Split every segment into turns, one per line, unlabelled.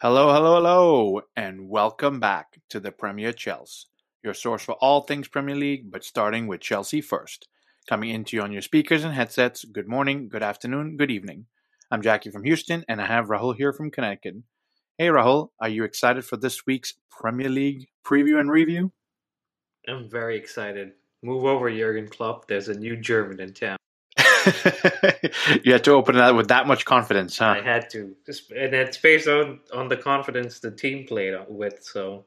Hello, hello, hello, and welcome back to the Premier Chelsea, your source for all things Premier League, but starting with Chelsea first. Coming into you on your speakers and headsets, good morning, good afternoon, good evening. I'm Jackie from Houston, and I have Rahul here from Connecticut. Hey, Rahul, are you excited for this week's Premier League preview and review?
I'm very excited. Move over, Jurgen Klopp. There's a new German in town.
you had to open that with that much confidence, huh?
I had to, and it's based on on the confidence the team played with. So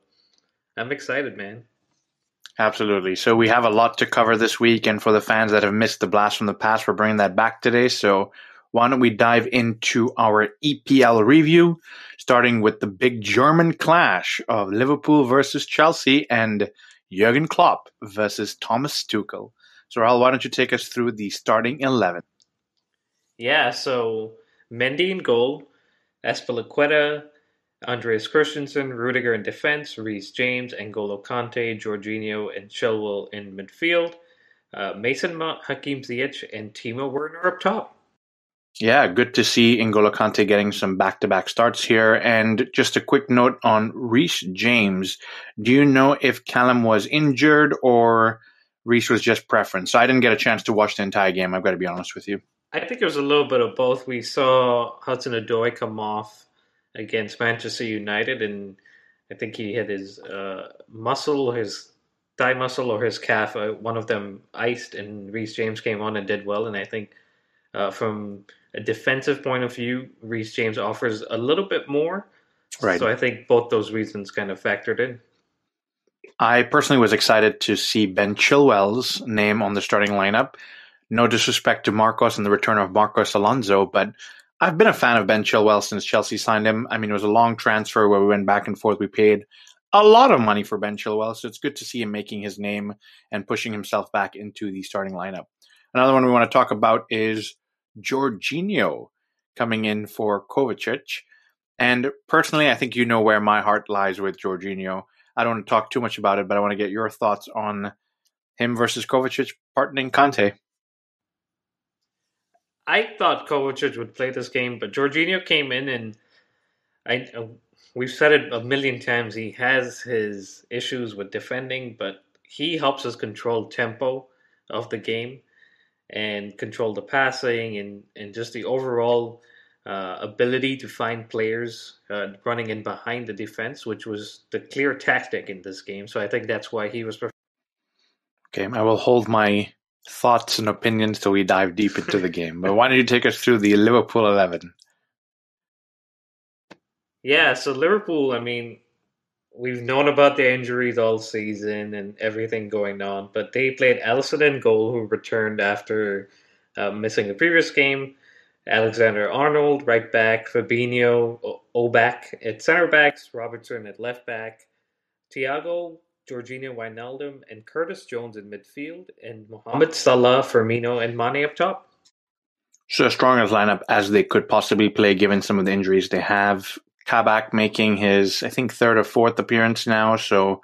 I'm excited, man.
Absolutely. So we have a lot to cover this week, and for the fans that have missed the blast from the past, we're bringing that back today. So why don't we dive into our EPL review, starting with the big German clash of Liverpool versus Chelsea and Jurgen Klopp versus Thomas Tuchel. So, Rahul, why don't you take us through the starting 11?
Yeah. So Mendy in goal, Azpilicueta, Andreas Christensen, Rudiger in defense, Reece James, N'Golo Kante, Jorginho, and Chilwell in midfield. Uh, Mason Mount, Hakim Ziyech, and Timo Werner up top.
Yeah, good to see N'Golo Kante getting some back-to-back starts here. And just a quick note on Reece James. Do you know if Callum was injured or Reece was just preference? So I didn't get a chance to watch the entire game. I've got to be honest with you.
I think it was a little bit of both. We saw Hudson Odoi come off against Manchester United, and I think he had his uh, muscle, his thigh muscle, or his calf, uh, one of them iced, and Reece James came on and did well. And I think uh, from a defensive point of view, Reece James offers a little bit more.
Right.
So I think both those reasons kind of factored in.
I personally was excited to see Ben Chilwell's name on the starting lineup. No disrespect to Marcos and the return of Marcos Alonso, but I've been a fan of Ben Chilwell since Chelsea signed him. I mean, it was a long transfer where we went back and forth. We paid a lot of money for Ben Chilwell, so it's good to see him making his name and pushing himself back into the starting lineup. Another one we want to talk about is Jorginho coming in for Kovacic. And personally, I think you know where my heart lies with Jorginho. I don't want to talk too much about it, but I want to get your thoughts on him versus Kovacic partnering Kante.
I thought Kovacic would play this game, but Jorginho came in and I we've said it a million times. He has his issues with defending, but he helps us control tempo of the game and control the passing and, and just the overall uh, ability to find players uh, running in behind the defense, which was the clear tactic in this game. So I think that's why he was.
Okay, I will hold my thoughts and opinions till we dive deep into the game. But why don't you take us through the Liverpool 11?
Yeah, so Liverpool, I mean, we've known about the injuries all season and everything going on, but they played Alisson in goal, who returned after uh, missing the previous game. Alexander Arnold, right back, Fabinho, Kabak at center backs, Robertson at left back, Thiago, Georginio Wijnaldum, and Curtis Jones in midfield, and Mohamed Salah, Firmino, and Mane up top.
So as strong as lineup as they could possibly play, given some of the injuries they have. Kabak making his, I think, third or fourth appearance now. So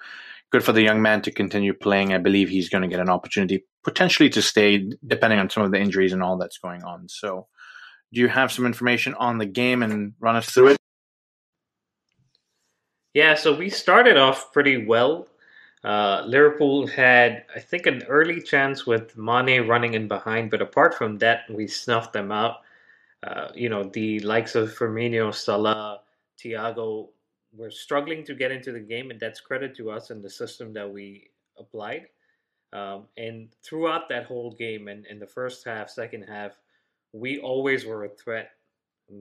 good for the young man to continue playing. I believe he's going to get an opportunity potentially to stay, depending on some of the injuries and all that's going on. So, do you have some information on the game and run us through it?
Yeah, so we started off pretty well. Uh, Liverpool had, I think, an early chance with Mane running in behind, but apart from that, we snuffed them out. Uh, you know, the likes of Firmino, Salah, Thiago were struggling to get into the game, and that's credit to us and the system that we applied. Um, and throughout that whole game, and in the first half, second half, we always were a threat,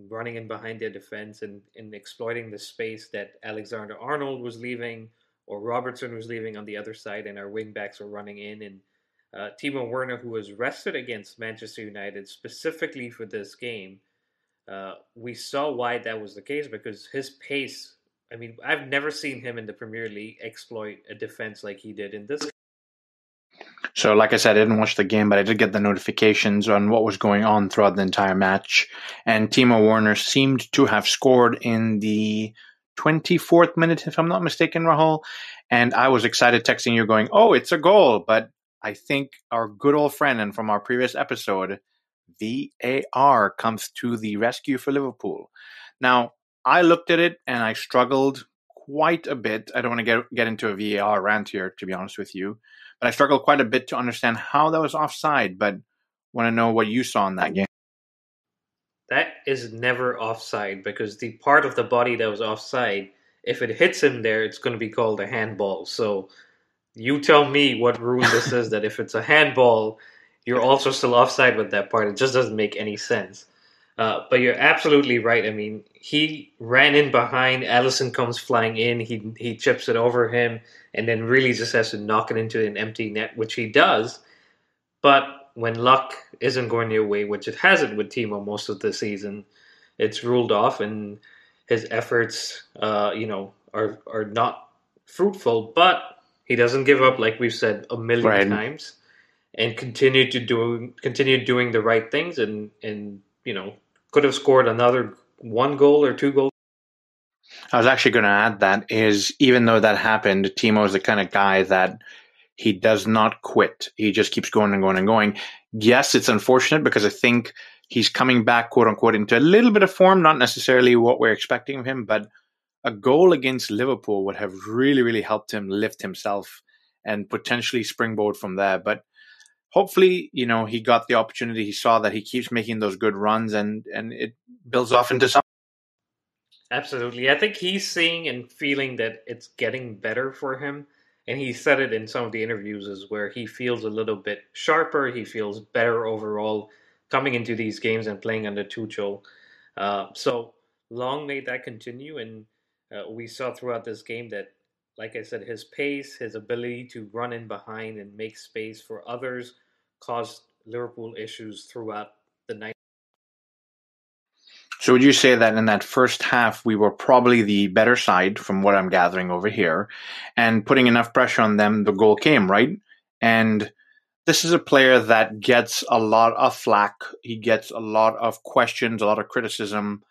running in behind their defense and, and exploiting the space that Alexander Arnold was leaving or Robertson was leaving on the other side, and our wingbacks were running in. And uh, Timo Werner, who was rested against Manchester United specifically for this game, uh, we saw why that was the case because his pace. I mean, I've never seen him in the Premier League exploit a defense like he did in this.
So, like I said, I didn't watch the game, but I did get the notifications on what was going on throughout the entire match. And Timo Werner seemed to have scored in the 24th minute, if I'm not mistaken, Rahul. And I was excited texting you, going, Oh, it's a goal. But I think our good old friend, and from our previous episode, VAR comes to the rescue for Liverpool. Now, I looked at it and I struggled quite a bit. I don't want to get get into a VAR rant here, to be honest with you, but I struggled quite a bit to understand how that was offside. But want to know what you saw in that game.
That is never offside because the part of the body that was offside, if it hits him there, it's going to be called a handball. So you tell me what rule this is that if it's a handball, you're also still offside with that part. It just doesn't make any sense. Uh, but you're absolutely right. I mean, he ran in behind. Alisson comes flying in. He he chips it over him, and then really just has to knock it into an empty net, which he does. But when luck isn't going your way, which it hasn't with Timo most of the season, it's ruled off, and his efforts, uh, you know, are are not fruitful. But he doesn't give up, like we've said a million right. times, and continue to do continue doing the right things, and and you know could have scored another one goal or two goals.
I was actually going to add that is even though that happened, Timo is the kind of guy that he does not quit. He just keeps going and going and going. Yes, it's unfortunate because I think he's coming back, quote unquote, into a little bit of form, not necessarily what we're expecting of him, but a goal against Liverpool would have really, really helped him lift himself and potentially springboard from there. But hopefully, you know, he got the opportunity. He saw that he keeps making those good runs, and and it builds off into something.
Absolutely, I think he's seeing and feeling that it's getting better for him, and he said it in some of the interviews as where he feels a little bit sharper. He feels better overall coming into these games and playing under Tuchel. Uh, so long may that continue, and uh, we saw throughout this game that like I said, his pace, his ability to run in behind and make space for others caused Liverpool issues throughout the night.
So would you say that in that first half we were probably the better side from what I'm gathering over here and putting enough pressure on them the goal came, right? And this is a player that gets a lot of flack. He gets a lot of questions, a lot of criticism.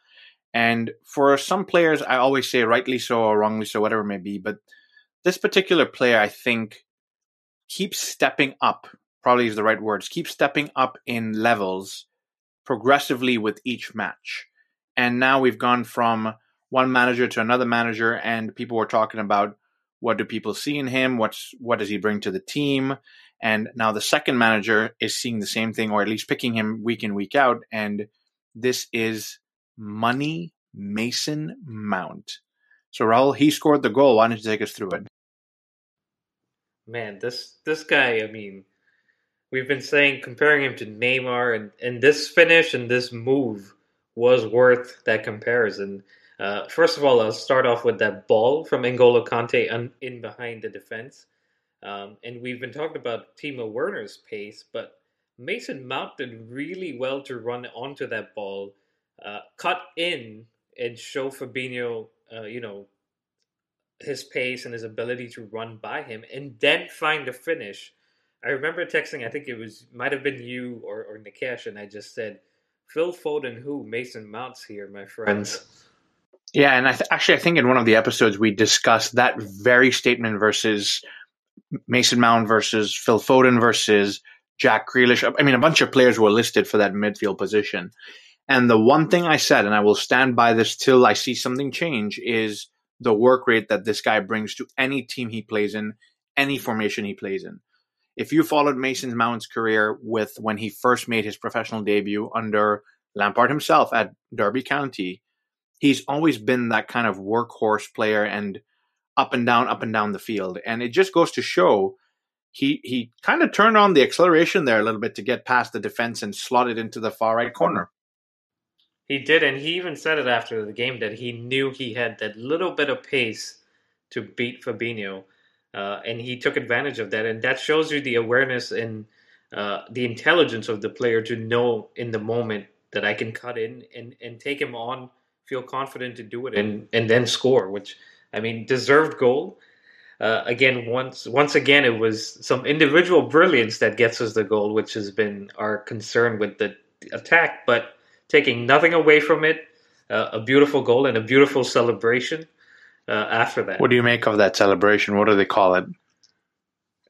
And for some players, I always say rightly so or wrongly so, whatever it may be, but this particular player, I think, keeps stepping up probably is the right words, keep stepping up in levels progressively with each match. And now we've gone from one manager to another manager, and people were talking about what do people see in him, what's what does he bring to the team, and now the second manager is seeing the same thing, or at least picking him week in week out, and this is money Mason Mount. So Rahul, he scored the goal. Why don't you take us through it?
Man, this this guy, I mean, we've been saying comparing him to Neymar, and, and this finish and this move was worth that comparison. Uh, first of all, I'll start off with that ball from N'Golo Kante un, in behind the defense. Um, and we've been talking about Timo Werner's pace, but Mason Mount did really well to run onto that ball, uh, cut in, and show Fabinho, uh, you know, his pace and his ability to run by him, and then find the finish I remember texting. I think it was might have been you or or Nikesh, and I just said, "Phil Foden, who Mason Mounts here, my friends."
Yeah, and I th- actually I think in one of the episodes we discussed that very statement versus Mason Mount versus Phil Foden versus Jack Grealish. I mean, a bunch of players were listed for that midfield position. And the one thing I said, and I will stand by this till I see something change, is the work rate that this guy brings to any team he plays in, any formation he plays in if you followed Mason Mount's career with when he first made his professional debut under Lampard himself at Derby County, he's always been that kind of workhorse player and up and down, up and down the field. And it just goes to show he he kind of turned on the acceleration there a little bit to get past the defense and slot it into the far right corner.
He did, and he even said it after the game that he knew he had that little bit of pace to beat Fabinho. Uh, and he took advantage of that. And that shows you the awareness and uh, the intelligence of the player to know in the moment that I can cut in and, and take him on, feel confident to do it, and, and then score, which, I mean, deserved goal. Uh, again, once once again, it was some individual brilliance that gets us the goal, which has been our concern with the attack. But taking nothing away from it, uh, a beautiful goal and a beautiful celebration uh, after that.
What do you make of that celebration? What do they call it?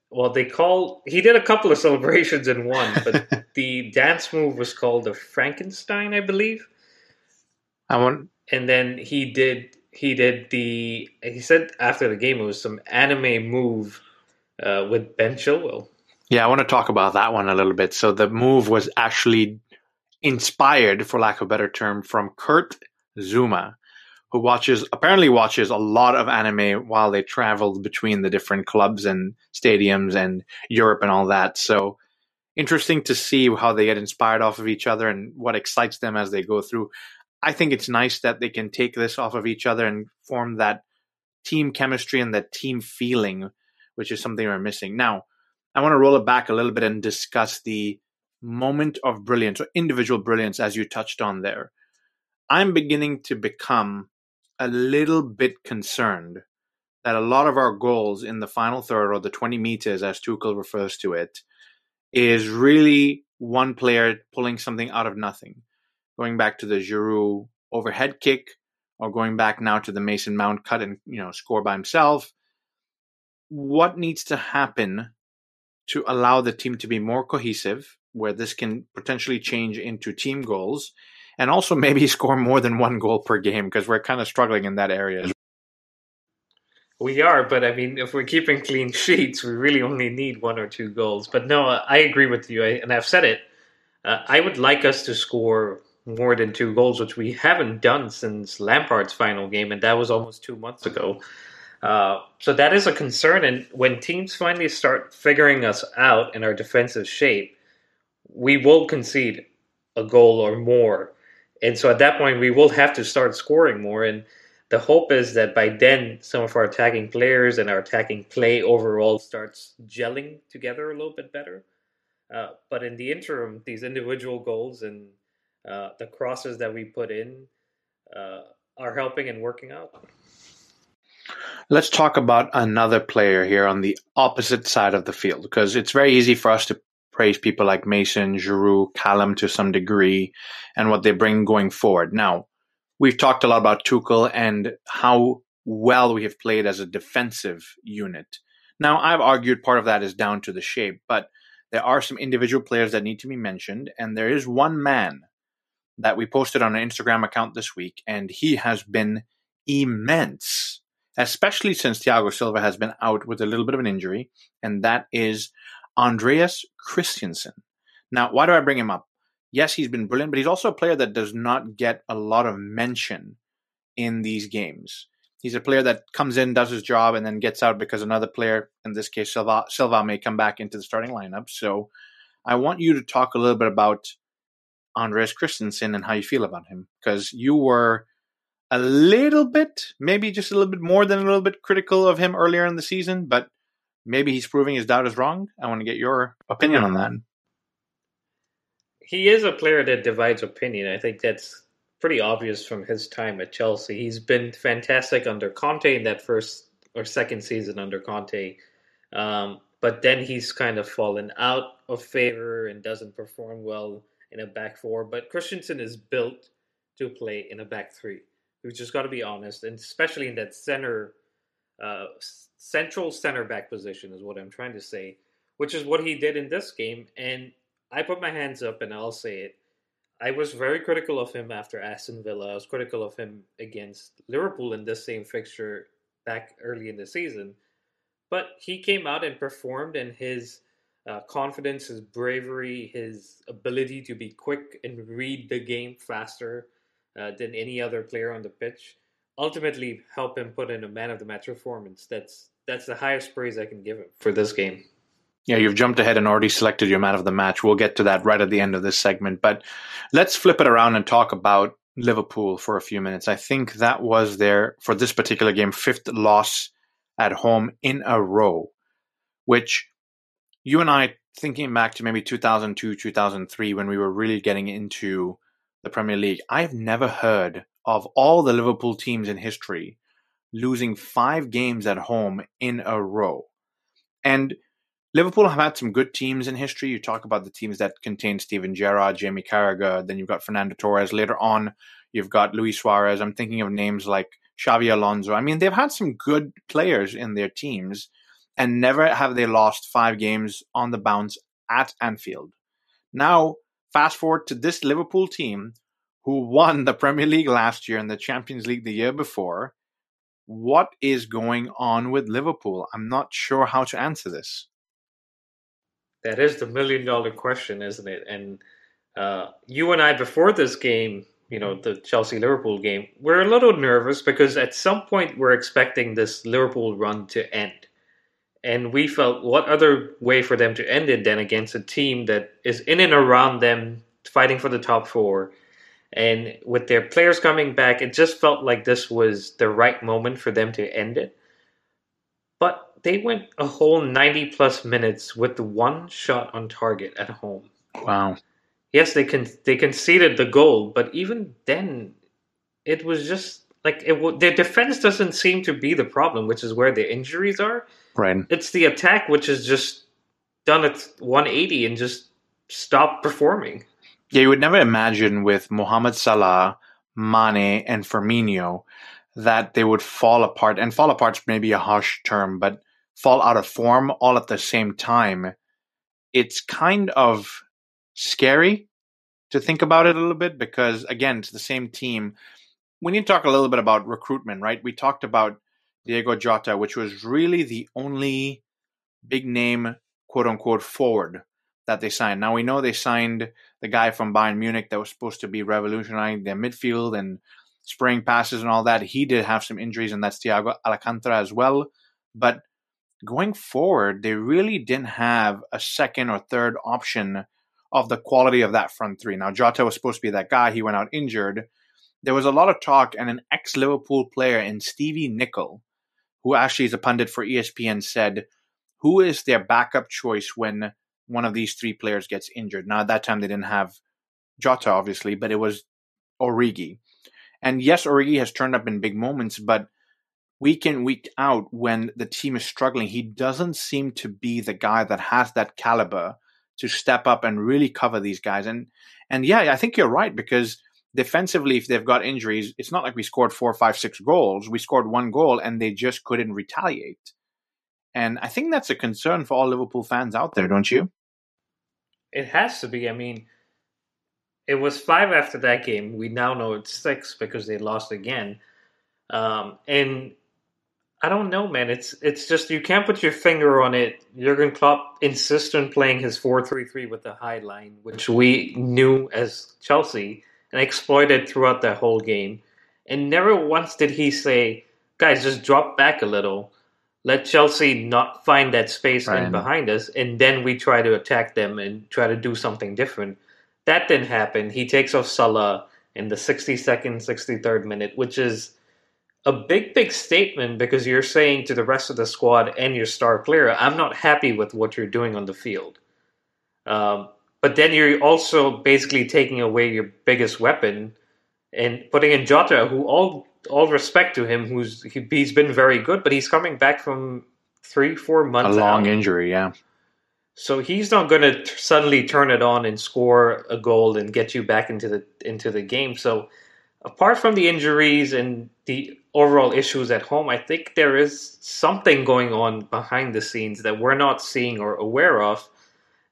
Well, they call he did a couple of celebrations in one, but the dance move was called the Frankenstein, I believe.
I want
and then he did he did the he said after the game it was some anime move uh, with Ben Chilwell.
Yeah, I want to talk about that one a little bit. So the move was actually inspired, for lack of a better term, from Kurt Zouma, who watches apparently watches a lot of anime while they travel between the different clubs and stadiums and Europe and all that. So interesting to see how they get inspired off of each other and what excites them as they go through. I think it's nice that they can take this off of each other and form that team chemistry and that team feeling, which is something we're missing. Now, I want to roll it back a little bit and discuss the moment of brilliance or individual brilliance as you touched on there. I'm beginning to become a little bit concerned that a lot of our goals in the final third or the 20 meters, as Tuchel refers to it, is really one player pulling something out of nothing. Going back to the Giroud overhead kick, or going back now to the Mason Mount cut and you know score by himself. What needs to happen to allow the team to be more cohesive, where this can potentially change into team goals, and also maybe score more than one goal per game because we're kind of struggling in that area.
We are, but I mean, if we're keeping clean sheets, we really only need one or two goals. But no, I agree with you, and I've said it. Uh, I would like us to score more than two goals, which we haven't done since Lampard's final game, and that was almost two months ago. Uh, so that is a concern. And when teams finally start figuring us out in our defensive shape, we will concede a goal or more. And so at that point, we will have to start scoring more. And the hope is that by then, some of our attacking players and our attacking play overall starts gelling together a little bit better. Uh, but in the interim, these individual goals and uh, the crosses that we put in uh, are helping and working out.
Let's talk about another player here on the opposite side of the field because it's very easy for us to praise people like Mason, Giroud, Callum to some degree and what they bring going forward. Now, we've talked a lot about Tuchel and how well we have played as a defensive unit. Now, I've argued part of that is down to the shape, but there are some individual players that need to be mentioned, and there is one man that we posted on an Instagram account this week, and he has been immense, especially since Thiago Silva has been out with a little bit of an injury, and that is Andreas Christensen. Now, why do I bring him up? Yes, he's been brilliant, but he's also a player that does not get a lot of mention in these games. He's a player that comes in, does his job, and then gets out because another player, in this case Silva, Silva may come back into the starting lineup. So I want you to talk a little bit about Andreas Christensen and how you feel about him because you were a little bit, maybe just a little bit more than a little bit critical of him earlier in the season, but maybe he's proving his doubt is wrong. I want to get your opinion on that.
He is a player that divides opinion. I think that's pretty obvious from his time at Chelsea. He's been fantastic under Conte in that first or second season under Conte. Um, but then he's kind of fallen out of favor and doesn't perform well in a back four, but Christensen is built to play in a back three. We've just got to be honest, and especially in that center, uh, central center back position is what I'm trying to say, which is what he did in this game. And I put my hands up and I'll say it. I was very critical of him after Aston Villa. I was critical of him against Liverpool in this same fixture back early in the season. But he came out and performed, and his uh, confidence, his bravery, his ability to be quick and read the game faster uh, than any other player on the pitch, ultimately help him put in a man of the match performance. That's that's the highest praise I can give him for this game.
Yeah, you've jumped ahead and already selected your man of the match. We'll get to that right at the end of this segment, but let's flip it around and talk about Liverpool for a few minutes. I think that was their for this particular game fifth loss at home in a row, which you and I thinking back to maybe 2002, 2003 when we were really getting into the Premier League, I've never heard of all the Liverpool teams in history losing five games at home in a row. And Liverpool have had some good teams in history. You talk about the teams that contain Steven Gerrard, Jamie Carragher, then you've got Fernando Torres. Later on, you've got Luis Suarez. I'm thinking of names like Xabi Alonso. I mean, they've had some good players in their teams and never have they lost five games on the bounce at Anfield. Now, fast forward to this Liverpool team who won the Premier League last year and the Champions League the year before. What is going on with Liverpool? I'm not sure how to answer this.
That is the million dollar question, isn't it? And uh, you and I, before this game, you know, the Chelsea Liverpool game, we're a little nervous because at some point we're expecting this Liverpool run to end. And we felt what other way for them to end it than against a team that is in and around them, fighting for the top four. And with their players coming back, it just felt like this was the right moment for them to end it. But they went a whole 90 plus minutes with one shot on target at home.
Wow
yes, they can they conceded the goal, but even then, it was just like it. Their defense doesn't seem to be the problem, which is where the injuries are.
Right.
It's the attack which has just done its 180 and just stopped performing.
Yeah, you would never imagine with Mohamed Salah, Mane, and Firmino that they would fall apart. And fall apart's maybe a harsh term, but fall out of form all at the same time. It's kind of scary to think about it a little bit because again, it's the same team. We need to talk a little bit about recruitment, right? We talked about Diogo Jota, which was really the only big name, quote unquote, forward that they signed. Now we know they signed the guy from Bayern Munich that was supposed to be revolutionizing their midfield and spraying passes and all that. He did have some injuries, and that's Thiago Alcantara as well. But going forward, they really didn't have a second or third option of the quality of that front three. Now, Jota was supposed to be that guy. He went out injured. There was a lot of talk, and an ex Liverpool player in Stevie Nicol, who actually is a pundit for ESPN, said, Who is their backup choice when one of these three players gets injured? Now, at that time, they didn't have Jota, obviously, but it was Origi. And yes, Origi has turned up in big moments, but week in, week out, when the team is struggling, he doesn't seem to be the guy that has that caliber to step up and really cover these guys. And and yeah, I think you're right because defensively, if they've got injuries, it's not like we scored four, five, six goals. We scored one goal and they just couldn't retaliate. And I think that's a concern for all Liverpool fans out there, don't you?
It has to be. I mean, it was five after that game. We now know it's six because they lost again. Um, and I don't know, man. It's it's just you can't put your finger on it. Jurgen Klopp insists on playing his four-three-three with the high line, which we knew as Chelsea and exploited throughout that whole game. And never once did he say, "Guys, just drop back a little. Let Chelsea not find that space right. in behind us, and then we try to attack them and try to do something different." That didn't happen. He takes off Salah in the 62nd, 63rd minute, which is a big, big statement because you're saying to the rest of the squad and your star player, I'm not happy with what you're doing on the field. Um, but then you're also basically taking away your biggest weapon and putting in Jota, who all all respect to him, who's he, has been very good, but he's coming back from three, four months.
A long
out.
injury, yeah.
So he's not going to t- suddenly turn it on and score a goal and get you back into the into the game. So apart from the injuries and the overall issues at home, I think there is something going on behind the scenes that we're not seeing or aware of.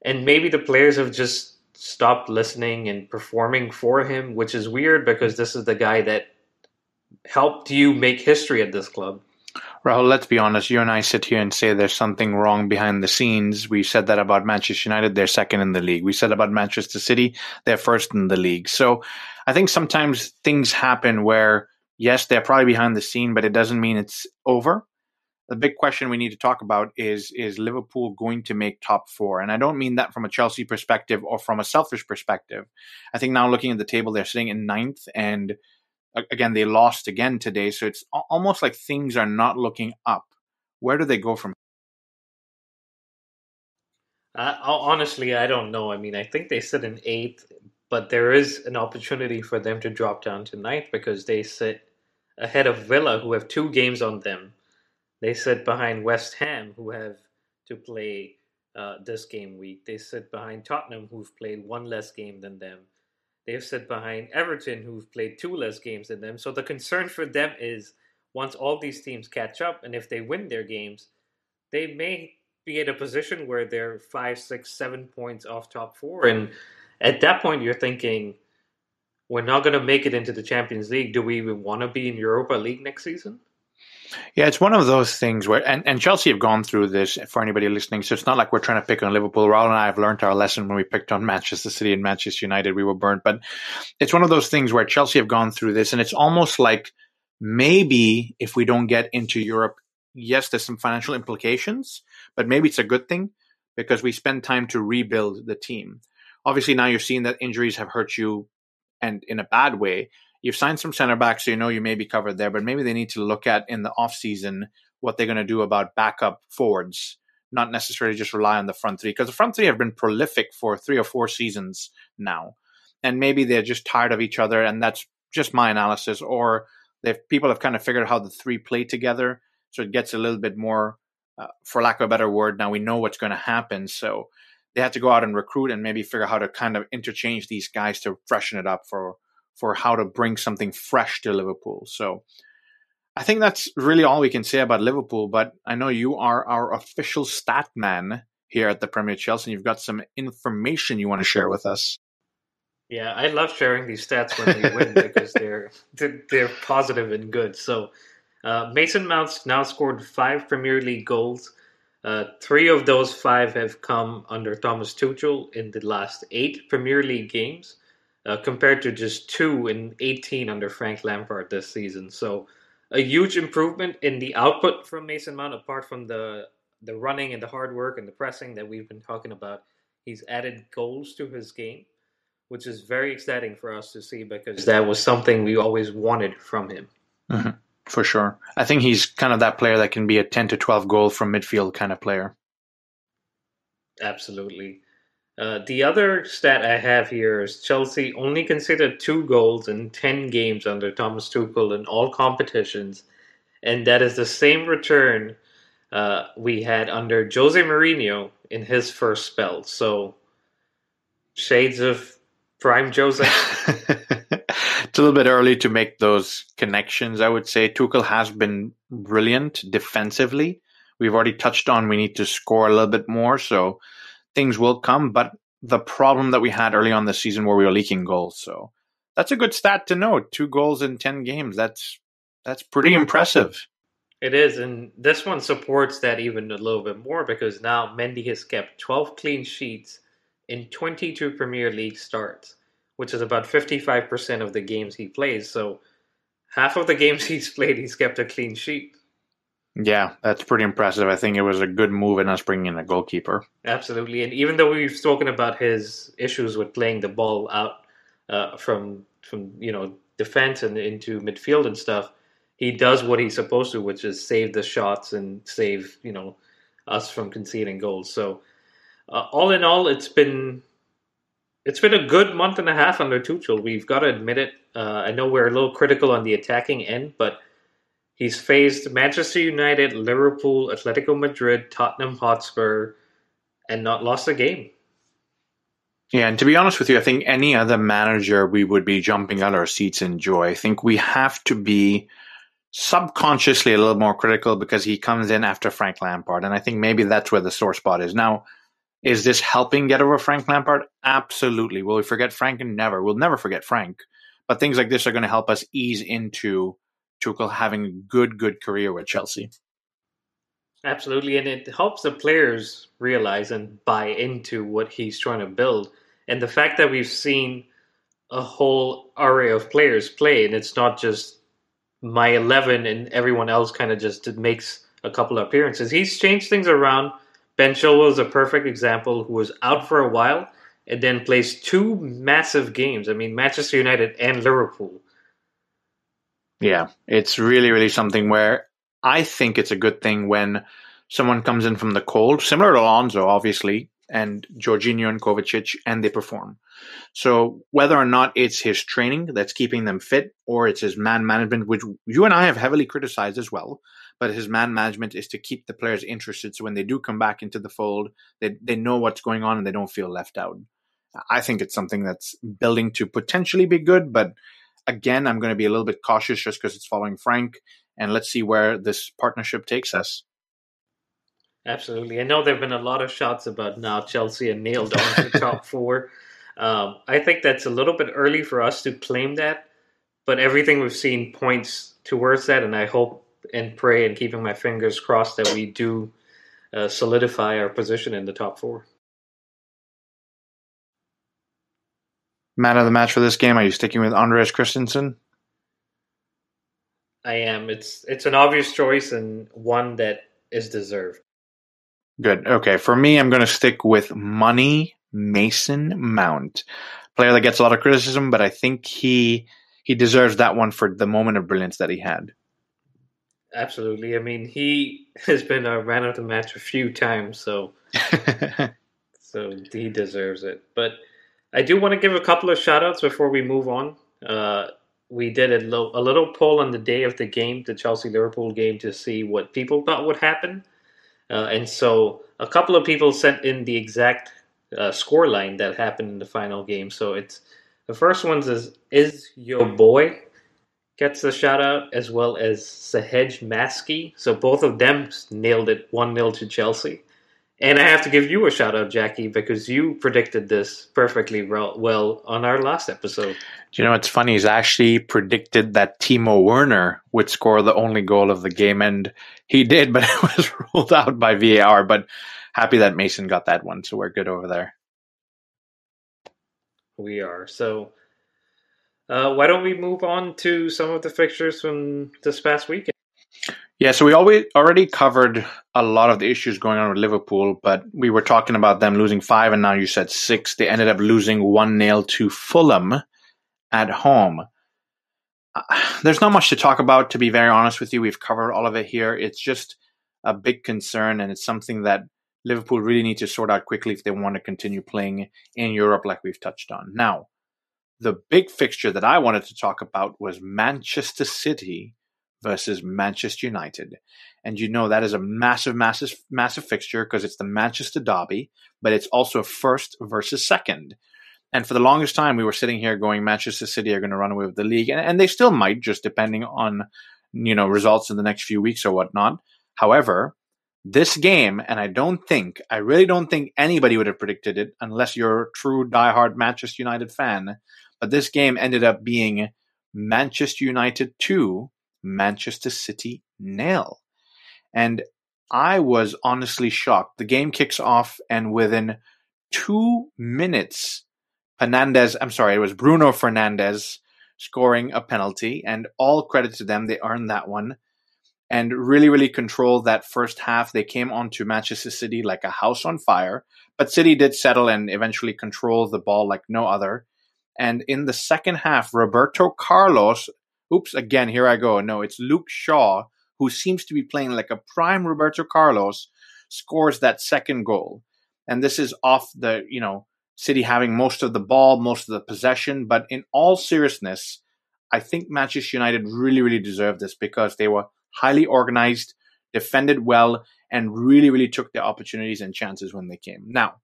And maybe the players have just stopped listening and performing for him, which is weird because this is the guy that helped you make history at this club.
Rahul, let's be honest. You and I sit here and say there's something wrong behind the scenes. We said that about Manchester United. They're second in the league. We said about Manchester City. They're first in the league. So I think sometimes things happen where yes, they're probably behind the scene, but it doesn't mean it's over. The big question we need to talk about is is Liverpool going to make top four? And I don't mean that from a Chelsea perspective or from a selfish perspective. I think now looking at the table, they're sitting in ninth, and again they lost again today, so it's almost like things are not looking up. Where do they go from?
Uh, honestly, I don't know. I mean, I think they sit in eighth, but there is an opportunity for them to drop down to ninth because they sit ahead of Villa, who have two games on them. They sit behind West Ham, who have to play uh, this game week. They sit behind Tottenham, who've played one less game than them. They've sit behind Everton, who've played two less games than them. So the concern for them is once all these teams catch up, and if they win their games, they may be in a position where they're five, six, seven points off top four. And at that point, you're thinking, we're not going to make it into the Champions League. Do we even want to be in Europa League next season?
Yeah, it's one of those things where, and, and Chelsea have gone through this for anybody listening. So it's not like we're trying to pick on Liverpool. Rahul and I have learned our lesson when we picked on Manchester City and Manchester United. We were burnt. But it's one of those things where Chelsea have gone through this. And it's almost like maybe if we don't get into Europe, yes, there's some financial implications, but maybe it's a good thing because we spend time to rebuild the team. Obviously, now you're seeing that injuries have hurt you and in a bad way. You've signed some center backs, so you know you may be covered there, but maybe they need to look at in the offseason what they're going to do about backup forwards, not necessarily just rely on the front three, because the front three have been prolific for three or four seasons now. And maybe they're just tired of each other, and that's just my analysis. Or they've people have kind of figured out how the three play together, so it gets a little bit more, uh, for lack of a better word. Now we know what's going to happen, so they had to go out and recruit and maybe figure out how to kind of interchange these guys to freshen it up for for how to bring something fresh to Liverpool. So I think that's really all we can say about Liverpool. But I know you are our official stat man here at the Premier Chelsea, and you've got some information you want to share with us.
Yeah, I love sharing these stats when we win because they're they're positive and good. So uh, Mason Mount's now scored five Premier League goals. Uh, three of those five have come under Thomas Tuchel in the last eight Premier League games uh, compared to just two in 18 under Frank Lampard this season. So a huge improvement in the output from Mason Mount, apart from the the running and the hard work and the pressing that we've been talking about. He's added goals to his game, which is very exciting for us to see because that was something we always wanted from him.
Mm-hmm. For sure. I think he's kind of that player that can be a 10 to 12 goal from midfield kind of player.
Absolutely. Uh, the other stat I have here is Chelsea only conceded two goals in 10 games under Thomas Tuchel in all competitions, and that is the same return uh, we had under Jose Mourinho in his first spell. So, shades of prime Jose.
it's a little bit early to make those connections, I would say. Tuchel has been brilliant defensively. We've already touched on we need to score a little bit more, so things will come, but the problem that we had early on this season where we were leaking goals. So that's a good stat to know. Two goals in ten games. That's that's pretty impressive.
It is, and this one supports that even a little bit more because now Mendy has kept 12 clean sheets in 22 Premier League starts, which is about 55% of the games he plays. So half of the games he's played, he's kept a clean sheet.
Yeah, that's pretty impressive. I think it was a good move in us bringing in a goalkeeper.
Absolutely, and even though we've spoken about his issues with playing the ball out uh, from from you know defense and into midfield and stuff, he does what he's supposed to, which is save the shots and save you know us from conceding goals. So uh, all in all, it's been it's been a good month and a half under Tuchel. We've got to admit it. Uh, I know we're a little critical on the attacking end, but He's faced Manchester United, Liverpool, Atletico Madrid, Tottenham Hotspur, and not lost a game.
Yeah, and to be honest with you, I think any other manager we would be jumping out our seats in joy. I think we have to be subconsciously a little more critical because he comes in after Frank Lampard, and I think maybe that's where the sore spot is. Now, is this helping get over Frank Lampard? Absolutely. Will we forget Frank? Never. We'll never forget Frank. But things like this are going to help us ease into Tuchel having a good, good career with Chelsea.
Absolutely, and it helps the players realize and buy into what he's trying to build. And the fact that we've seen a whole array of players play, and it's not just my 11 and everyone else kind of just makes a couple of appearances. He's changed things around. Ben Chilwell is a perfect example who was out for a while and then plays two massive games. I mean, Manchester United and Liverpool.
Yeah, it's really, really something where I think it's a good thing when someone comes in from the cold, similar to Alonso, obviously, and Jorginho and Kovacic, and they perform. So whether or not it's his training that's keeping them fit, or it's his man management, which you and I have heavily criticized as well, but his man management is to keep the players interested. So when they do come back into the fold, they they know what's going on and they don't feel left out. I think it's something that's building to potentially be good, but Again, I'm going to be a little bit cautious just because it's following Frank, and let's see where this partnership takes us.
Absolutely. I know there have been a lot of shots about now Chelsea and nailed on the top four. Um, I think that's a little bit early for us to claim that, but everything we've seen points towards that, and I hope and pray and keeping my fingers crossed that we do uh, solidify our position in the top four.
Man of the match for this game, are you sticking with Andreas Christensen?
I am. It's it's an obvious choice and one that is deserved.
Good. Okay. For me, I'm going to stick with Money Mason Mount, player that gets a lot of criticism, but I think he he deserves that one for the moment of brilliance that he had.
Absolutely. I mean, he has been a man of the match a few times, so so he deserves it. But I do want to give a couple of shout outs before we move on. Uh, we did a, lo- a little poll on the day of the game, the Chelsea Liverpool game, to see what people thought would happen. Uh, and so a couple of people sent in the exact uh, score line that happened in the final game. So it's the first one is is your boy gets the shout out as well as Sahej Maskey. So both of them nailed it 1 0 to Chelsea. And I have to give you a shout out, Jackie, because you predicted this perfectly well on our last episode.
Do you know what's funny? He's actually predicted that Timo Werner would score the only goal of the game, and he did, but it was ruled out by VAR. But happy that Mason got that one, so we're good over there.
We are. So uh, why don't we move on to some of the fixtures from this past weekend?
Yeah, so we always already covered a lot of the issues going on with Liverpool, but we were talking about them losing five, and now you said six. They ended up losing one 0 to Fulham at home. Uh, there's not much to talk about, to be very honest with you. We've covered all of it here. It's just a big concern, and it's something that Liverpool really need to sort out quickly if they want to continue playing in Europe, like we've touched on. Now, the big fixture that I wanted to talk about was Manchester City versus Manchester United. And you know that is a massive, massive, massive fixture because it's the Manchester Derby, but it's also first versus second. And for the longest time, we were sitting here going, Manchester City are going to run away with the league, and, and they still might, just depending on you know results in the next few weeks or whatnot. However, this game, and I don't think, I really don't think anybody would have predicted it unless you're a true diehard Manchester United fan. But this game ended up being Manchester United 2, Manchester City nil. And I was honestly shocked. The game kicks off, and within two minutes, Fernandes, I'm sorry, it was Bruno Fernandes scoring a penalty, and all credit to them. They earned that one and really, really controlled that first half. They came onto Manchester City like a house on fire, but City did settle and eventually control the ball like no other. And in the second half, Roberto Carlos oops, again, here I go. No, it's Luke Shaw, who seems to be playing like a prime Roberto Carlos, scores that second goal. And this is off the, you know, City having most of the ball, most of the possession. But in all seriousness, I think Manchester United really, really deserved this because they were highly organized, defended well, and really, really took their opportunities and chances when they came. Now,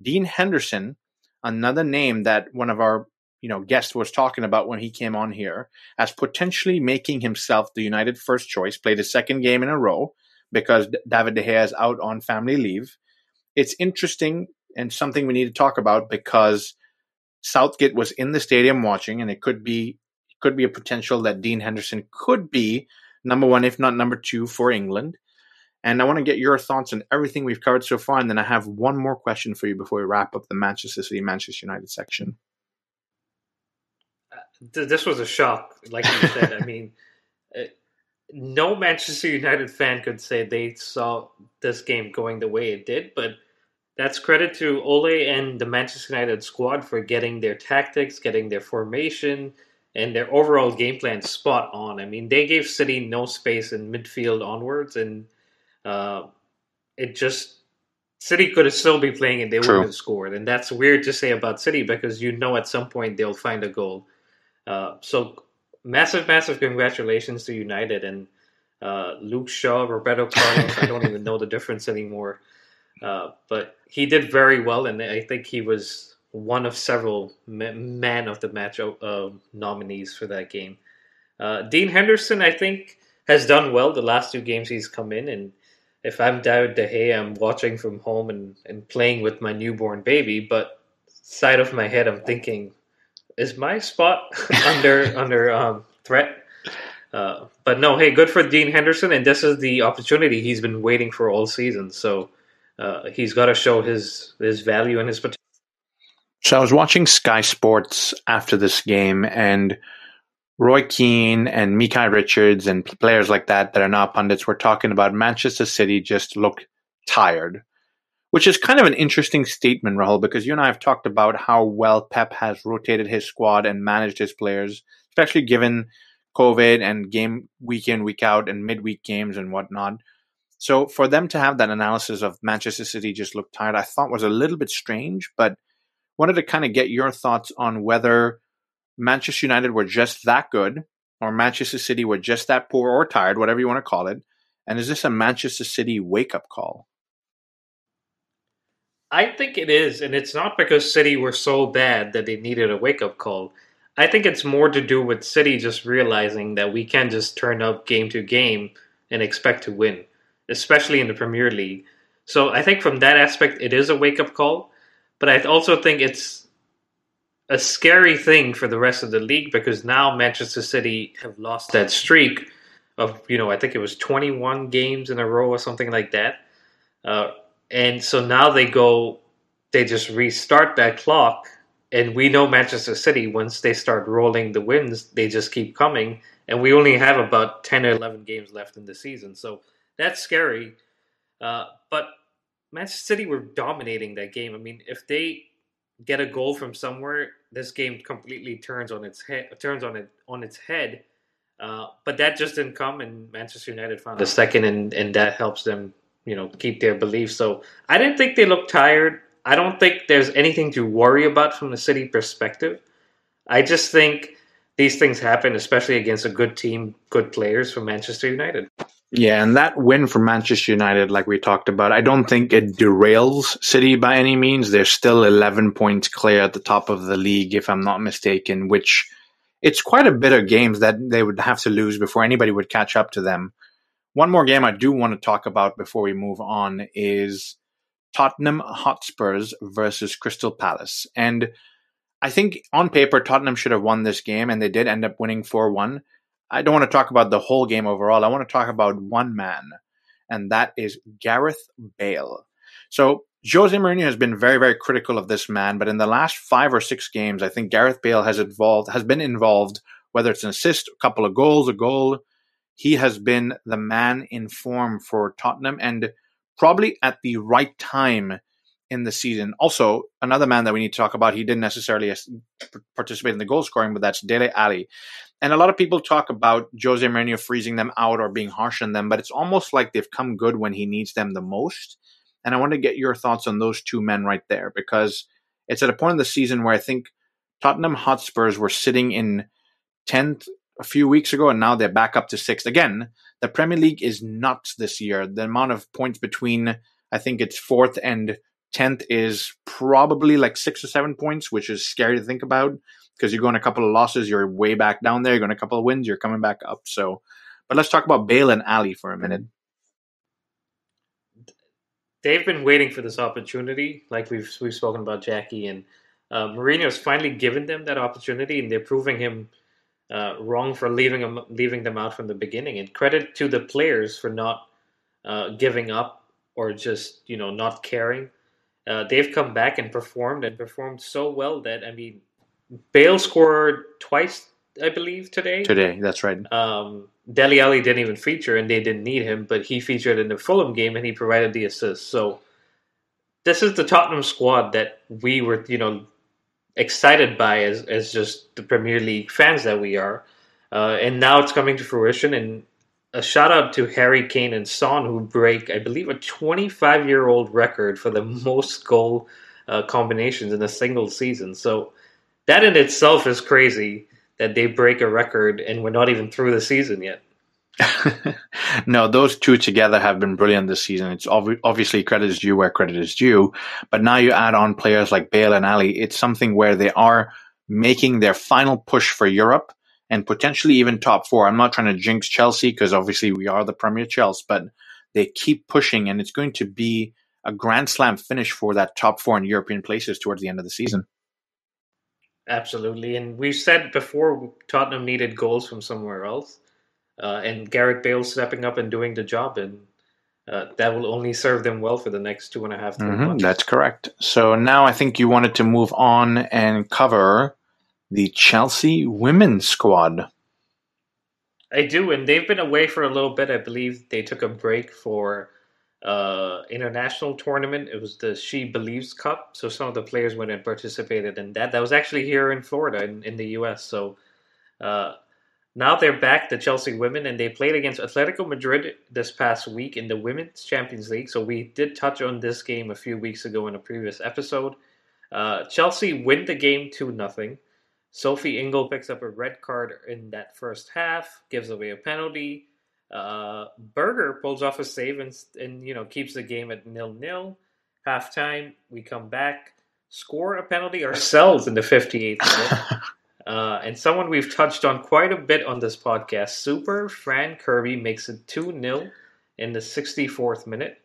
Dean Henderson, another name that one of our you know guest was talking about when he came on here as potentially making himself the United first choice. Played a second game in a row because David De Gea is out on family leave. It's interesting and something we need to talk about because Southgate was in the stadium watching, and it could be it could be a potential that Dean Henderson could be number one, if not number two, for England. And I want to get your thoughts on everything we've covered so far. And then I have one more question for you before we wrap up the Manchester City Manchester United section
this was a shock, like you said. I mean, uh, no Manchester United fan could say they saw this game going the way it did, but that's credit to Ole and the Manchester United squad for getting their tactics, getting their formation, and their overall game plan spot on. I mean, they gave City no space in midfield onwards, and uh, it just City could have still be playing and they True. wouldn't have scored. And that's weird to say about City because you know at some point they'll find a goal. Uh, so massive, massive congratulations to United and uh, Luke Shaw, Roberto Carlos. I don't even know the difference anymore. Uh, but he did very well, and I think he was one of several man of the match uh, nominees for that game. Uh, Dean Henderson, I think, has done well the last two games he's come in, and if I'm David De Gea, I'm watching from home and, and playing with my newborn baby. But side of my head, I'm thinking, is my spot under under um, threat? Uh, but no, hey, good for Dean Henderson, and this is the opportunity he's been waiting for all season. So uh, he's got to show his his value and his potential.
So I was watching Sky Sports after this game, and Roy Keane and Micah Richards and players like that that are now pundits were talking about Manchester City just look tired, which is kind of an interesting statement, Rahul, because you and I have talked about how well Pep has rotated his squad and managed his players, especially given COVID and game week in, week out, and midweek games and whatnot. So for them to have that analysis of Manchester City just looked tired, I thought was a little bit strange, but wanted to kind of get your thoughts on whether Manchester United were just that good or Manchester City were just that poor or tired, whatever you want to call it. And is this a Manchester City wake up call?
I think it is, and it's not because City were so bad that they needed a wake up call. I think it's more to do with City just realizing that we can't just turn up game to game and expect to win, especially in the Premier League. So I think from that aspect, it is a wake up call. But I also think it's a scary thing for the rest of the league because now Manchester City have lost that streak of, you know, I think it was 21 games in a row or something like that. Uh, and so now they go, they just restart that clock and we know Manchester City, once they start rolling the wins, they just keep coming. And we only have about 10 or 11 games left in the season. So that's scary. Uh, but Manchester City were dominating that game. I mean, if they get a goal from somewhere, this game completely turns on its head. Turns on it on its head. Uh, but that just didn't come, and Manchester United found the second, and, and that helps them, you know, keep their belief. So I didn't think they looked tired. I don't think there's anything to worry about from the City perspective. I just think these things happen, especially against a good team, good players from Manchester United.
Yeah, and that win for Manchester United, like we talked about, I don't think it derails City by any means. They're still 11 points clear at the top of the league, if I'm not mistaken, which it's quite a bit of games that they would have to lose before anybody would catch up to them. One more game I do want to talk about before we move on is Tottenham Hotspurs versus Crystal Palace. And I think on paper, Tottenham should have won this game, and they did end up winning 4 1. I don't want to talk about the whole game overall. I want to talk about one man, and that is Gareth Bale. So, Jose Mourinho has been very, very critical of this man, but in the last five or six games, I think Gareth Bale has involved has been involved, whether it's an assist, a couple of goals, a goal. He has been the man in form for Tottenham, and probably at the right time in the season. Also, another man that we need to talk about, he didn't necessarily participate in the goal scoring, but that's Dele Alli. And a lot of people talk about Jose Mourinho freezing them out or being harsh on them, but it's almost like they've come good when he needs them the most. And I want to get your thoughts on those two men right there because it's at a point in the season where I think Tottenham Hotspurs were sitting in 10th a few weeks ago, and now they're back up to sixth. Again, the Premier League is nuts this year. The amount of points between, I think it's fourth and 10th is probably like six or seven points, which is scary to think about because you're going a couple of losses, you're way back down there. You're going a couple of wins, you're coming back up. So, but let's talk about Bale and Alli for a minute.
They've been waiting for this opportunity, like we've we've spoken about Jackie and uh, Mourinho's finally given them that opportunity, and they're proving him uh, wrong for leaving them leaving them out from the beginning. And credit to the players for not uh, giving up or just you know not caring. Uh, they've come back and performed and performed so well that I mean, Bale scored twice, I believe, today.
Today, that's right.
Um, Dele Alli didn't even feature, and they didn't need him, but he featured in the Fulham game and he provided the assist. So this is the Tottenham squad that we were, you know, excited by as as just the Premier League fans that we are, uh, and now it's coming to fruition. And a shout out to Harry Kane and Son who break, I believe, a 25 year old record for the most goal uh, combinations in a single season. So that in itself is crazy that they break a record and we're not even through the season yet.
no, those two together have been brilliant this season. It's ob- obviously credit is due where credit is due, but now you add on players like Bale and Alli. It's something where they are making their final push for Europe and potentially even top four. I'm not trying to jinx Chelsea because obviously we are the Premier Chelsea, but they keep pushing, and it's going to be a grand slam finish for that top four in European places towards the end of the season.
Absolutely, and we've said before Tottenham needed goals from somewhere else, uh, and Gareth Bale stepping up and doing the job, and uh, that will only serve them well for the next two and a half.
Mm-hmm. That's correct. So now I think you wanted to move on and cover the Chelsea women's squad.
I do, and they've been away for a little bit. I believe they took a break for uh, international tournament. It was the She Believes Cup, so some of the players went and participated in that. That was actually here in Florida, in, in the U.S. So uh, now they're back, the Chelsea women, and they played against Atletico Madrid this past week in the Women's Champions League. So we did touch on this game a few weeks ago in a previous episode. Uh, Chelsea win the game two nothing. Sophie Ingle picks up a red card in that first half, gives away a penalty. Uh, Berger pulls off a save and, and you know keeps the game at nil nil. Halftime, we come back, score a penalty ourselves in the 58th minute. uh, and someone we've touched on quite a bit on this podcast, Super Fran Kirby makes it 2 0 in the 64th minute.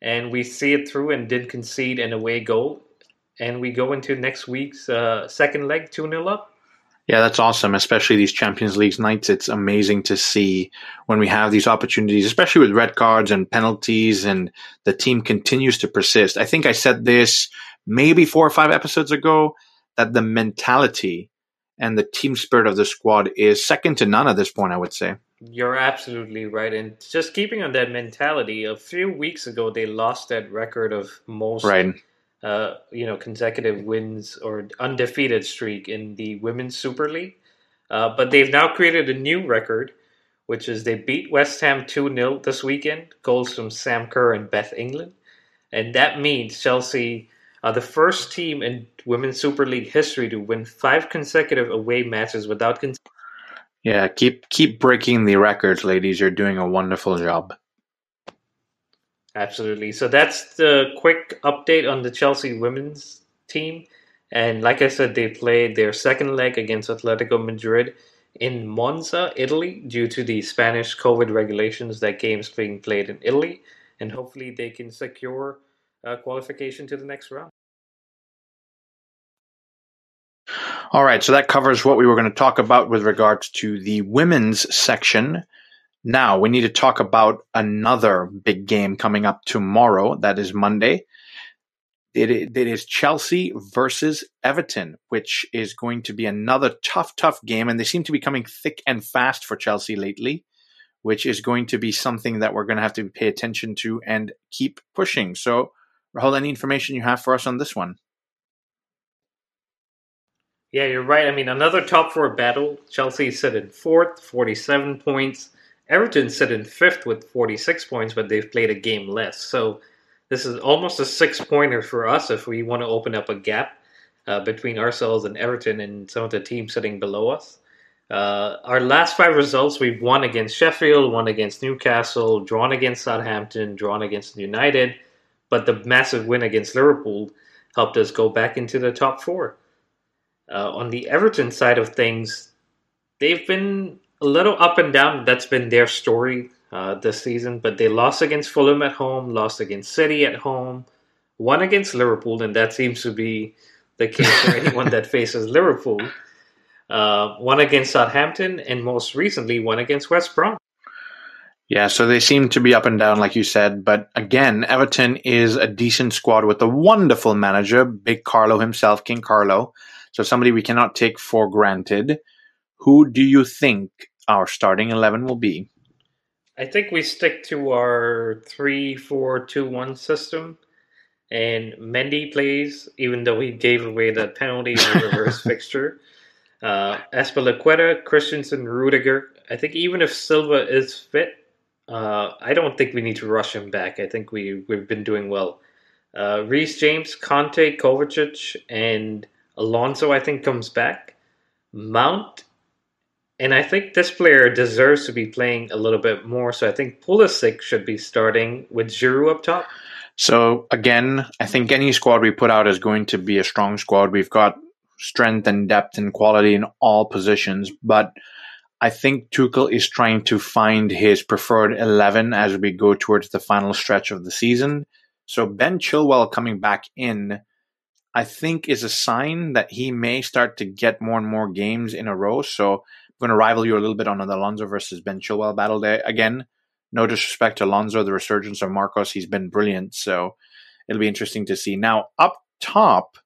And we see it through and did concede an away goal. And we go into next week's uh, second leg 2 0 up.
Yeah, that's awesome. Especially these Champions League nights. It's amazing to see when we have these opportunities, especially with red cards and penalties, and the team continues to persist. I think I said this maybe four or five episodes ago that the mentality and the team spirit of the squad is second to none at this point, I would say.
You're absolutely right. And just keeping on that mentality, a few weeks ago, they lost that record of most
right
uh, you know, consecutive wins or undefeated streak in the Women's Super League. Uh, but they've now created a new record, which is they beat West Ham 2 0 this weekend, goals from Sam Kerr and Beth England. And that means Chelsea are the first team in Women's Super League history to win five consecutive away matches without. Con-
yeah, keep keep breaking the records, ladies. You're doing a wonderful job.
Absolutely. So that's the quick update on the Chelsea women's team. And like I said, they played their second leg against Atletico Madrid in Monza, Italy, due to the Spanish COVID regulations that games being played in Italy. And hopefully they can secure Uh, qualification to the next round.
All right, so that covers what we were going to talk about with regards to the women's section. Now we need to talk about another big game coming up tomorrow. That is Monday. It, it is Chelsea versus Everton, which is going to be another tough, tough game. And they seem to be coming thick and fast for Chelsea lately, which is going to be something that we're going to have to pay attention to and keep pushing. So, Rahul, any information you have for us on this one?
Yeah, you're right. I mean, another top four battle. Chelsea sit in fourth, 47 points. Everton sit in fifth with 46 points, but they've played a game less. So this is almost a six pointer for us if we want to open up a gap uh, between ourselves and Everton and some of the teams sitting below us. Uh, our last five results we've won against Sheffield, won against Newcastle, drawn against Southampton, drawn against United, but the massive win against Liverpool helped us go back into the top four. Uh, on the Everton side of things, they've been a little up and down. That's been their story uh, this season. But they lost against Fulham at home, lost against City at home, won against Liverpool, and that seems to be the case for anyone that faces Liverpool. Uh, one against Southampton, and most recently one against West Brom.
Yeah, so they seem to be up and down, like you said. But again, Everton is a decent squad with a wonderful manager, Big Carlo himself, King Carlo. So somebody we cannot take for granted. Who do you think our starting 11 will be?
I think we stick to our 3 4 2 1 system. And Mendy plays, even though he gave away that penalty in the reverse fixture. Uh, Azpilicueta, Christensen, Rudiger. I think even if Silva is fit, uh, I don't think we need to rush him back. I think we, we've been doing well. Uh, Reece James, Kanté, Kovacic, and Alonso, I think, comes back. Mount and I think this player deserves to be playing a little bit more. So I think Pulisic should be starting with Giroud up top.
So again, I think any squad we put out is going to be a strong squad. We've got strength and depth and quality in all positions, but I think Tuchel is trying to find his preferred 11 as we go towards the final stretch of the season. So Ben Chilwell coming back in I think is a sign that he may start to get more and more games in a row. So I'm going to rival you a little bit on the Alonso versus Ben Chilwell battle there. Again, no disrespect to Alonso, the resurgence of Marcos, he's been brilliant. So it'll be interesting to see. Now, up top,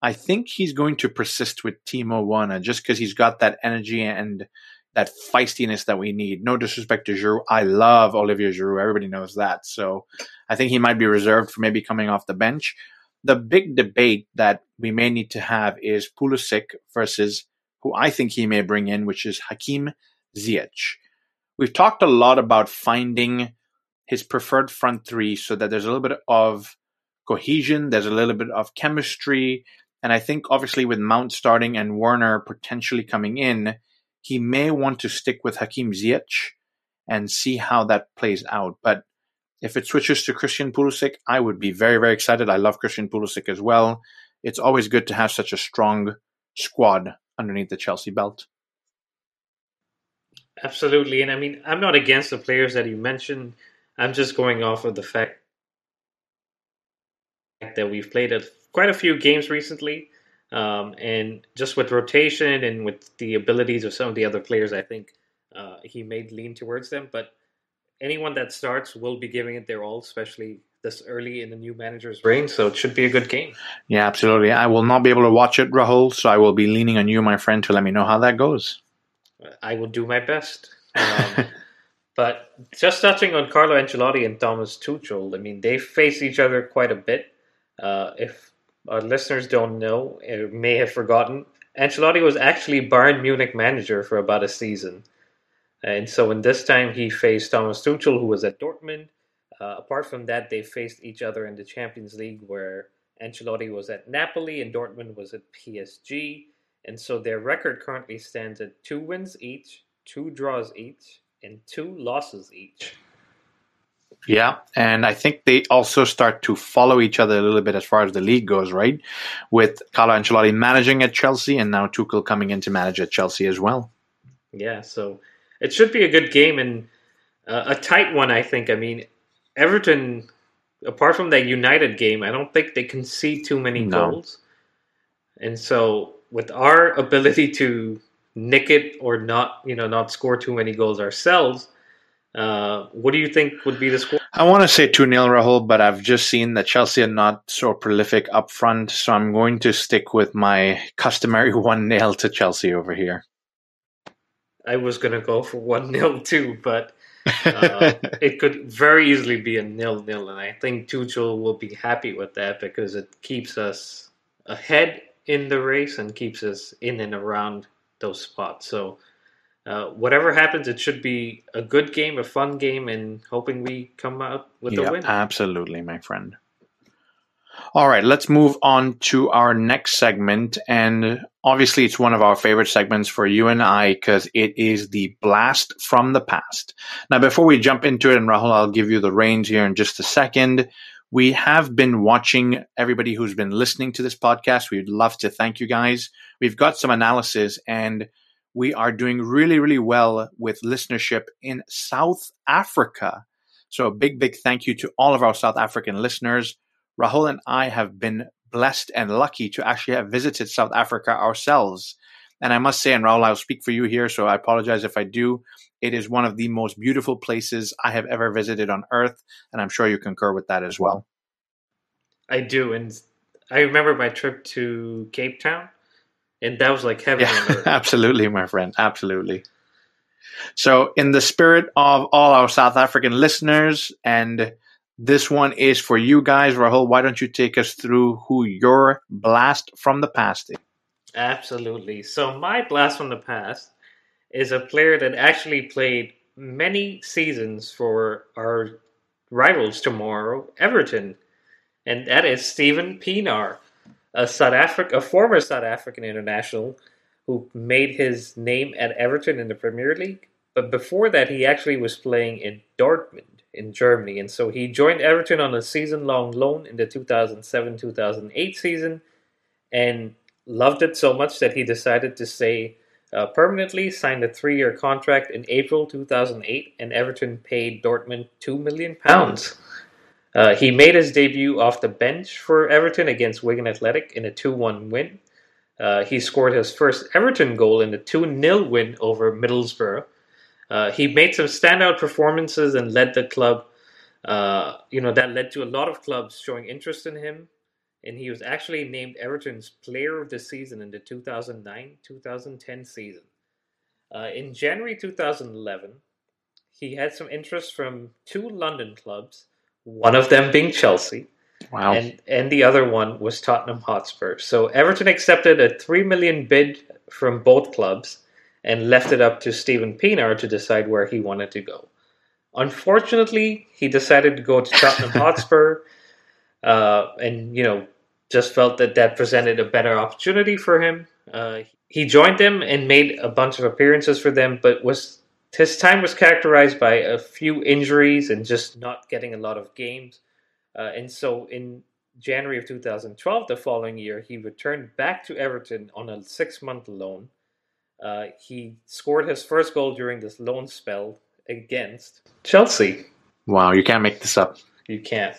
I think he's going to persist with Timo Werner just because he's got that energy and that feistiness that we need. No disrespect to Giroud. I love Olivier Giroud. Everybody knows that. So I think he might be reserved for maybe coming off the bench. The big debate that we may need to have is Pulisic versus who I think he may bring in, which is Hakim Ziyech. We've talked a lot about finding his preferred front three so that there's a little bit of cohesion, there's a little bit of chemistry. And I think obviously with Mount starting and Werner potentially coming in, he may want to stick with Hakim Ziyech and see how that plays out. But if it switches to Christian Pulisic, I would be very, very excited. I love Christian Pulisic as well. It's always good to have such a strong squad underneath the Chelsea belt.
Absolutely. And I mean, I'm not against the players that you mentioned. I'm just going off of the fact that we've played a, quite a few games recently. Um, and just with rotation and with the abilities of some of the other players, I think uh, he may lean towards them. But anyone that starts will be giving it their all, especially this early in the new manager's reign. So it should be a good game.
Yeah, absolutely. I will not be able to watch it, Rahul, so I will be leaning on you, my friend, to let me know how that goes.
I will do my best. Um, but just touching on Carlo Ancelotti and Thomas Tuchel, I mean, they face each other quite a bit. Uh, if our listeners don't know, may have forgotten, Ancelotti was actually Bayern Munich manager for about a season. And so in this time, he faced Thomas Tuchel, who was at Dortmund. Uh, apart from that, they faced each other in the Champions League, where Ancelotti was at Napoli and Dortmund was at PSG. And so their record currently stands at two wins each, two draws each, and two losses each.
Yeah, and I think they also start to follow each other a little bit as far as the league goes, right? With Carlo Ancelotti managing at Chelsea and now Tuchel coming in to manage at Chelsea as well.
Yeah, so it should be a good game and uh, a tight one, I think. I mean, Everton, apart from that United game, I don't think they can see too many no. goals. And so, with our ability to nick it or not, you know, not score too many goals ourselves, uh, what do you think would be the score?
I want to say 2 0 Rahul, but I've just seen that Chelsea are not so prolific up front, so I'm going to stick with my customary 1 0 to Chelsea over here.
I was going to go for 1 0 too, but uh, it could very easily be a nil nil, and I think Tuchel will be happy with that because it keeps us ahead in the race and keeps us in and around those spots. So uh, whatever happens, it should be a good game, a fun game, and hoping we come out with
yeah,
a win.
Absolutely, my friend. All right, let's move on to our next segment. And obviously, it's one of our favorite segments for you and I because it is the blast from the past. Now, before we jump into it, and Rahul, I'll give you the reins here in just a second. We have been watching everybody who's been listening to this podcast. We'd love to thank you guys. We've got some analysis and we are doing really, really well with listenership in South Africa. So a big, big thank you to all of our South African listeners. Rahul and I have been blessed and lucky to actually have visited South Africa ourselves. And I must say, and Rahul, I'll speak for you here, so I apologize if I do. It is one of the most beautiful places I have ever visited on earth, and I'm sure you concur with that as well.
I do, and I remember my trip to Cape Town and that was like heaven yeah,
absolutely, my friend. Absolutely. So, in the spirit of all our South African listeners, and this one is for you guys, Rahul, why don't you take us through who your blast from the past is?
Absolutely. So, my blast from the past is a player that actually played many seasons for our rivals tomorrow, Everton, and that is Steven Pienaar a South Africa, a former South African international who made his name at Everton in the Premier League. But before that, he actually was playing in Dortmund in Germany, and so he joined Everton on a season-long loan in the 2007-2008 season, and loved it so much that he decided to stay uh, permanently. Signed a three-year contract in April 2008, and Everton paid Dortmund two million pounds. Uh, he made his debut off the bench for Everton against Wigan Athletic in a 2 1 win. Uh, he scored his first Everton goal in the 2 0 win over Middlesbrough. Uh, he made some standout performances and led the club. Uh, you know, that led to a lot of clubs showing interest in him. And he was actually named Everton's Player of the Season in the 2009 2010 season. Uh, in January 2011, he had some interest from two London clubs, one of them being Chelsea.
Wow.
And and the other one was Tottenham Hotspur. So Everton accepted a three million bid from both clubs and left it up to Steven Pienaar to decide where he wanted to go. Unfortunately, he decided to go to Tottenham Hotspur, uh, and you know just felt that that presented a better opportunity for him. Uh, he joined them and made a bunch of appearances for them, but was his time was characterized by a few injuries and just not getting a lot of games. Uh, and so in January of 2012, the following year, he returned back to Everton on a six month loan. Uh, he scored his first goal during this loan spell against Chelsea.
Wow, you can't make this up.
You can't.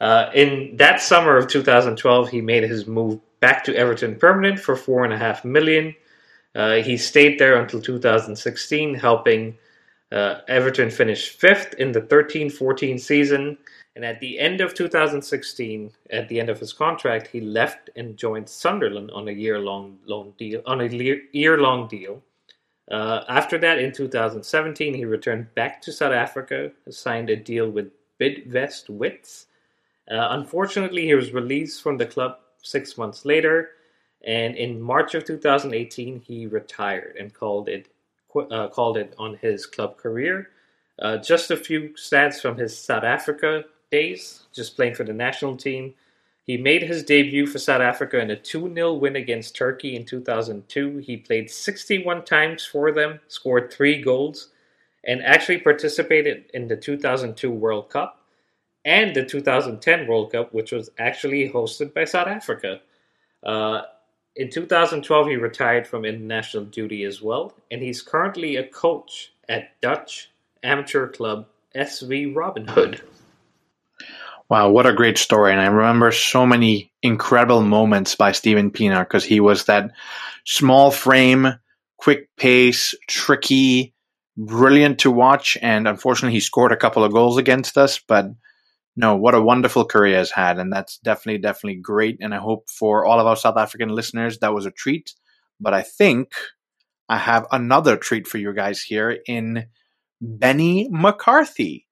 Uh, in that summer of 2012, he made his move back to Everton permanent for four and a half million. Uh, he stayed there until 2016, helping uh, Everton finish fifth in the 13-14 season. And at the end of 2016, at the end of his contract, he left and joined Sunderland on a year-long loan deal. On a year-long deal. Uh, after that, in 2017, he returned back to South Africa, signed a deal with Bidvest Wits. Uh, unfortunately, he was released from the club six months later, and in March of 2018, he retired and called it uh, called it on his club career. Uh, just a few stats from his South Africa days, just playing for the national team. He made his debut for South Africa in a 2 0 win against Turkey in 2002. He played 61 times for them, scored three goals, and actually participated in the 2002 World Cup and the 2010 World Cup, which was actually hosted by South Africa. Uh, in 2012, he retired from international duty as well, and he's currently a coach at Dutch amateur club SV Robin Hood.
Wow, what a great story. And I remember so many incredible moments by Steven Pienaar because he was that small frame, quick pace, tricky, brilliant to watch. And unfortunately, he scored a couple of goals against us, but no, what a wonderful career has had, and that's definitely, definitely great. And I hope for all of our South African listeners that was a treat. But I think I have another treat for you guys here in Benny McCarthy.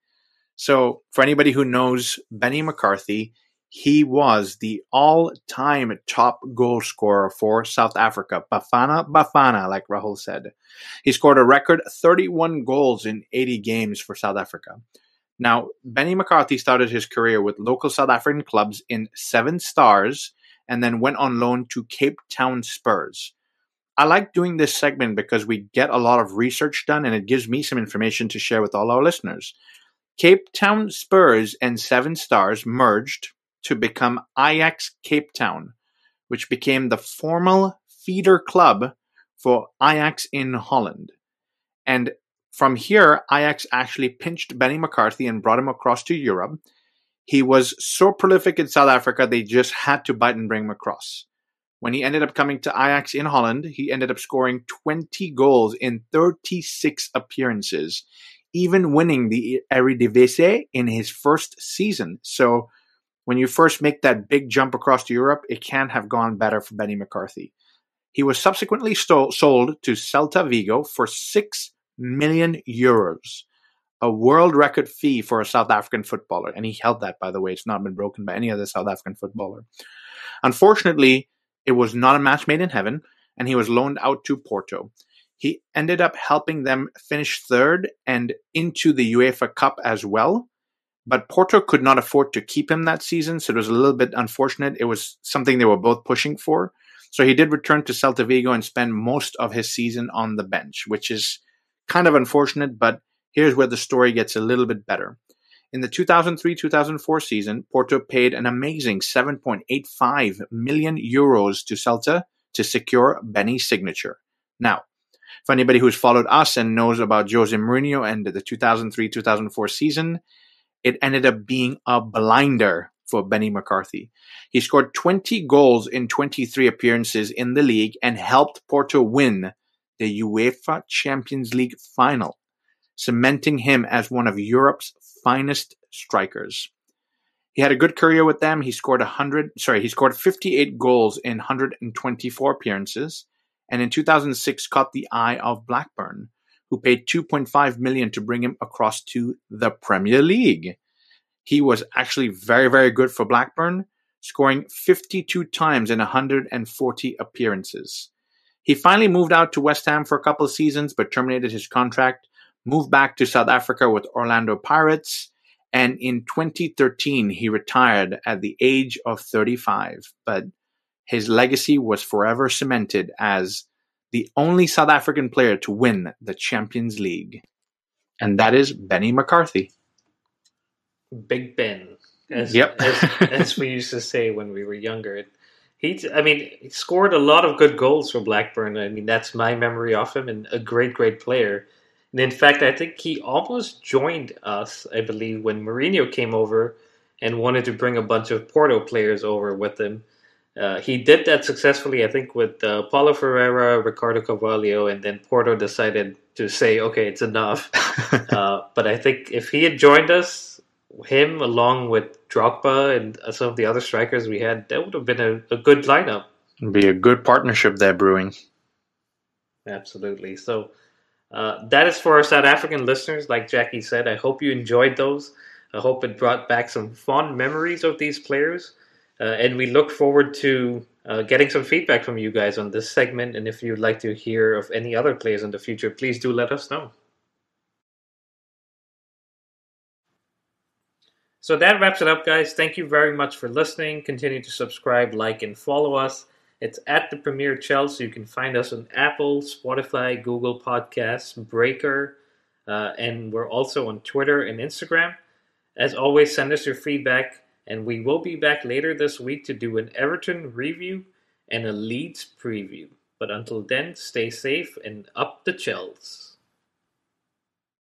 So, for anybody who knows Benny McCarthy, he was the all-time top goal scorer for South Africa. Bafana Bafana, like Rahul said. He scored a record 31 goals in 80 games for South Africa. Now, Benny McCarthy started his career with local South African clubs in Seven Stars and then went on loan to Cape Town Spurs. I like doing this segment because we get a lot of research done and it gives me some information to share with all our listeners. Cape Town Spurs and Seven Stars merged to become Ajax Cape Town, which became the formal feeder club for Ajax in Holland. And from here, Ajax actually pinched Benny McCarthy and brought him across to Europe. He was so prolific in South Africa, they just had to bite and bring him across. When he ended up coming to Ajax in Holland, he ended up scoring 20 goals in 36 appearances, even winning the Eredivisie in his first season. So, when you first make that big jump across to Europe, it can't have gone better for Benny McCarthy. He was subsequently stole, sold to Celta Vigo for six million euros, a world record fee for a South African footballer. And he held that, by the way. It's not been broken by any other South African footballer. Unfortunately, it was not a match made in heaven, and he was loaned out to Porto. He ended up helping them finish third and into the UEFA Cup as well. But Porto could not afford to keep him that season, so it was a little bit unfortunate. It was something they were both pushing for. So he did return to Celta Vigo and spend most of his season on the bench, which is Kind of unfortunate, but here's where the story gets a little bit better. In the 2003 2004 season, Porto paid an amazing 7.85 million euros to Celta to secure Benny's signature. Now, for anybody who's followed us and knows about Jose Mourinho and the 2003 2004 season, it ended up being a blinder for Benny McCarthy. He scored 20 goals in 23 appearances in the league and helped Porto win the UEFA Champions League final, cementing him as one of Europe's finest strikers. He had a good career with them. He scored 100, sorry, he scored 58 goals in 124 appearances and in 2006 caught the eye of Blackburn, who paid 2.5 million to bring him across to the Premier League. He was actually very, very good for Blackburn, scoring 52 times in 140 appearances. He finally moved out to West Ham for a couple of seasons, but terminated his contract, moved back to South Africa with Orlando Pirates, and in 2013 he retired at the age of 35. But his legacy was forever cemented as the only South African player to win the Champions League. And that is Benny McCarthy.
Big Ben, as,
Yep.
as, as we used to say when we were younger. He, I mean, he scored a lot of good goals for Blackburn. I mean, that's my memory of him, and a great, great player. And in fact, I think he almost joined us, I believe, when Mourinho came over and wanted to bring a bunch of Porto players over with him. Uh, he did that successfully, I think, with uh, Paulo Ferreira, Ricardo Carvalho, and then Porto decided to say, okay, it's enough. uh, but I think if he had joined us, him along with Drogba and some of the other strikers we had, that would have been a, a good lineup.
Be a good partnership there brewing.
Absolutely. So uh, that is for our South African listeners. Like Jackie said, I hope you enjoyed those. I hope it brought back some fond memories of these players. Uh, and we look forward to uh, getting some feedback from you guys on this segment. And if you'd like to hear of any other players in the future, please do let us know. So that wraps it up, guys. Thank you very much for listening. Continue to subscribe, like, and follow us. It's at the Premier Chelsea. You can find us on Apple, Spotify, Google Podcasts, Breaker, uh, and we're also on Twitter and Instagram. As always, send us your feedback, and we will be back later this week to do an Everton review and a Leeds preview. But until then, stay safe and up the Chels.